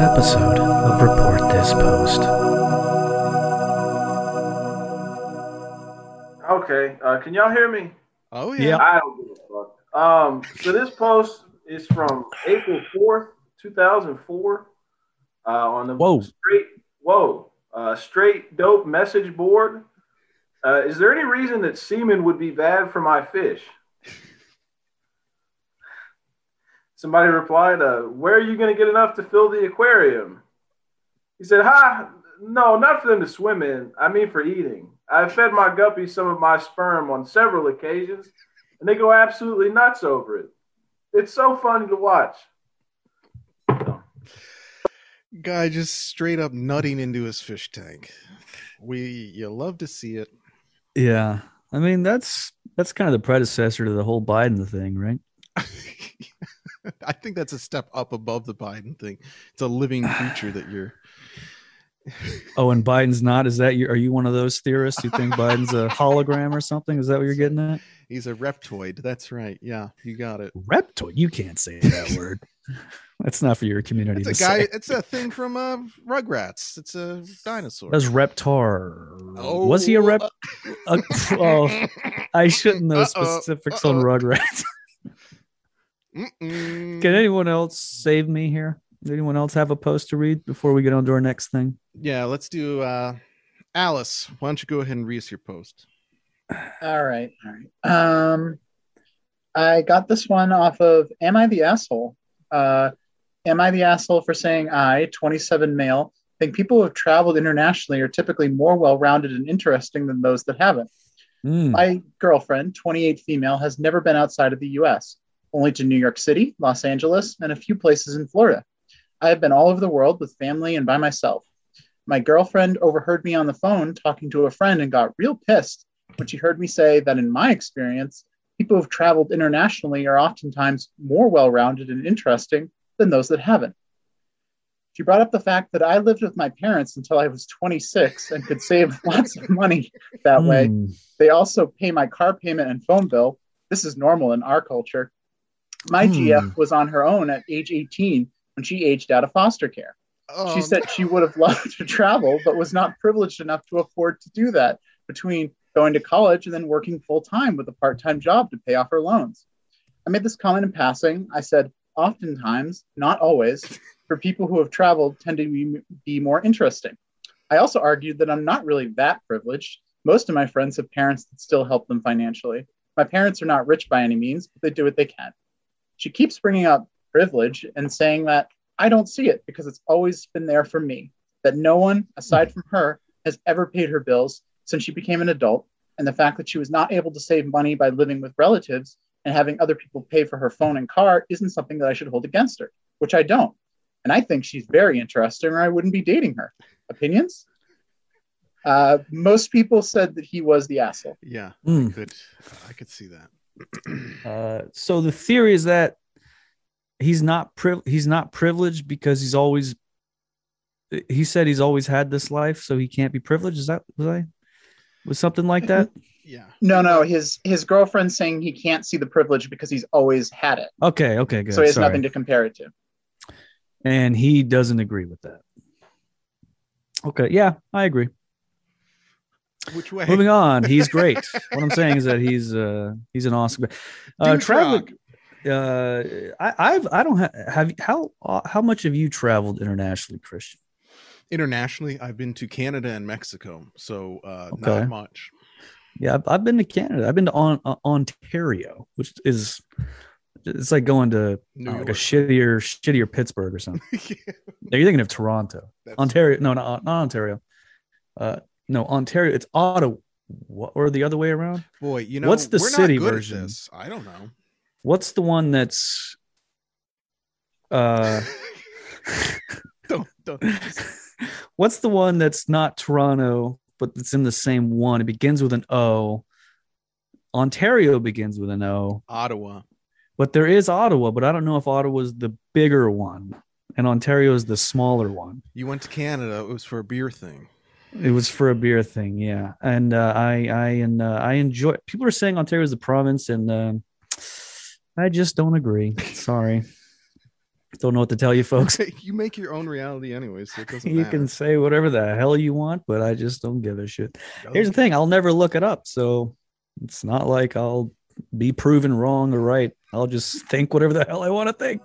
this episode of Report This Post. Okay, uh, can y'all hear me? Oh Yeah. I don't give a fuck. Um, so this post is from April fourth, two thousand four, uh, on the Whoa. straight whoa uh, straight dope message board. Uh, is there any reason that semen would be bad for my fish? Somebody replied, uh, "Where are you going to get enough to fill the aquarium?" He said, "Ha, no, not for them to swim in. I mean for eating. I've fed my guppies some of my sperm on several occasions, and they go absolutely nuts over it. It's so funny to watch." Guy just straight up nutting into his fish tank. We you love to see it. Yeah. I mean, that's that's kind of the predecessor to the whole Biden thing, right? I think that's a step up above the Biden thing. It's a living creature that you're Oh, and Biden's not. Is that you? Are you one of those theorists who think Biden's a hologram or something? Is that what you're getting at? he's a reptoid. That's right. Yeah, you got it. Reptoid. You can't say that word. That's not for your community It's a guy. say. It's a thing from uh, Rugrats. It's a dinosaur. That's Reptar. Was he a rep? uh, oh, I shouldn't know Uh-oh, specifics on uh-oh. Rugrats. Mm-mm. Can anyone else save me here? Does anyone else have a post to read before we get on to our next thing? Yeah, let's do. uh Alice, why don't you go ahead and read us your post? All right, all right. Um, I got this one off of "Am I the asshole?" Uh, am I the asshole for saying I, 27 male, I think people who have traveled internationally are typically more well-rounded and interesting than those that haven't? Hmm. My girlfriend, 28 female, has never been outside of the US, only to New York City, Los Angeles, and a few places in Florida. I have been all over the world with family and by myself. My girlfriend overheard me on the phone talking to a friend and got real pissed when she heard me say that, in my experience, people who've traveled internationally are oftentimes more well rounded and interesting than those that haven't. She brought up the fact that I lived with my parents until I was 26 and could save lots of money that way. Hmm. They also pay my car payment and phone bill. This is normal in our culture. My Hmm. GF was on her own at age 18 when she aged out of foster care. Oh, She said she would have loved to travel, but was not privileged enough to afford to do that between going to college and then working full time with a part time job to pay off her loans. I made this comment in passing. I said, oftentimes, not always, for people who have traveled tend to be, be more interesting. I also argued that I'm not really that privileged. Most of my friends have parents that still help them financially. My parents are not rich by any means, but they do what they can. She keeps bringing up privilege and saying that I don't see it because it's always been there for me, that no one aside from her has ever paid her bills since she became an adult, and the fact that she was not able to save money by living with relatives and having other people pay for her phone and car isn't something that I should hold against her, which I don't. And I think she's very interesting, or I wouldn't be dating her. Opinions? Uh, most people said that he was the asshole. yeah, Hmm. I could, I could see that. Uh, so the theory is that he's not priv- he's not privileged because he's always he said he's always had this life, so he can't be privileged. Is that was I was something like that? Yeah. No, no, his his girlfriend's saying he can't see the privilege because he's always had it, Okay, okay, good. so he has Sorry. nothing to compare it to. and he doesn't agree with that. Okay, yeah, I agree. Which way? Moving on, he's great. what I'm saying is that he's uh he's an awesome guy. Uh, Douche travel. rock. Uh, I, I've I don't have have how how much have you traveled internationally, Christian? Internationally, I've been to Canada and Mexico, so uh, Okay. not much. Yeah, I've, I've been to Canada. I've been to on, uh, Ontario, which is it's like going to uh, like a shittier shittier Pittsburgh or something. Yeah, you're thinking of Toronto, that's- Ontario. No, not, not Ontario. Uh, no, Ontario. It's Ottawa, or the other way around. Boy, you know What's the we're not city version? this. I don't know. What's the one that's uh don't don't. what's the one that's not Toronto but it's in the same one? It begins with an O. Ontario begins with an O, Ottawa. but there is Ottawa, but I don't know if Ottawa's the bigger one and Ontario is the smaller one. You went to Canada. It was for a beer thing. It was for a beer thing, yeah. And uh, I, I, and uh, I enjoy. People are saying Ontario is the province, and um I just don't agree. Sorry. Don't know what to tell you, folks. you make your own reality anyway, so it doesn't you matter. can say whatever the hell you want, but I just don't give a shit. Here's the thing: I'll never look it up, so it's not like I'll be proven wrong or right. I'll just think whatever the hell I want to think.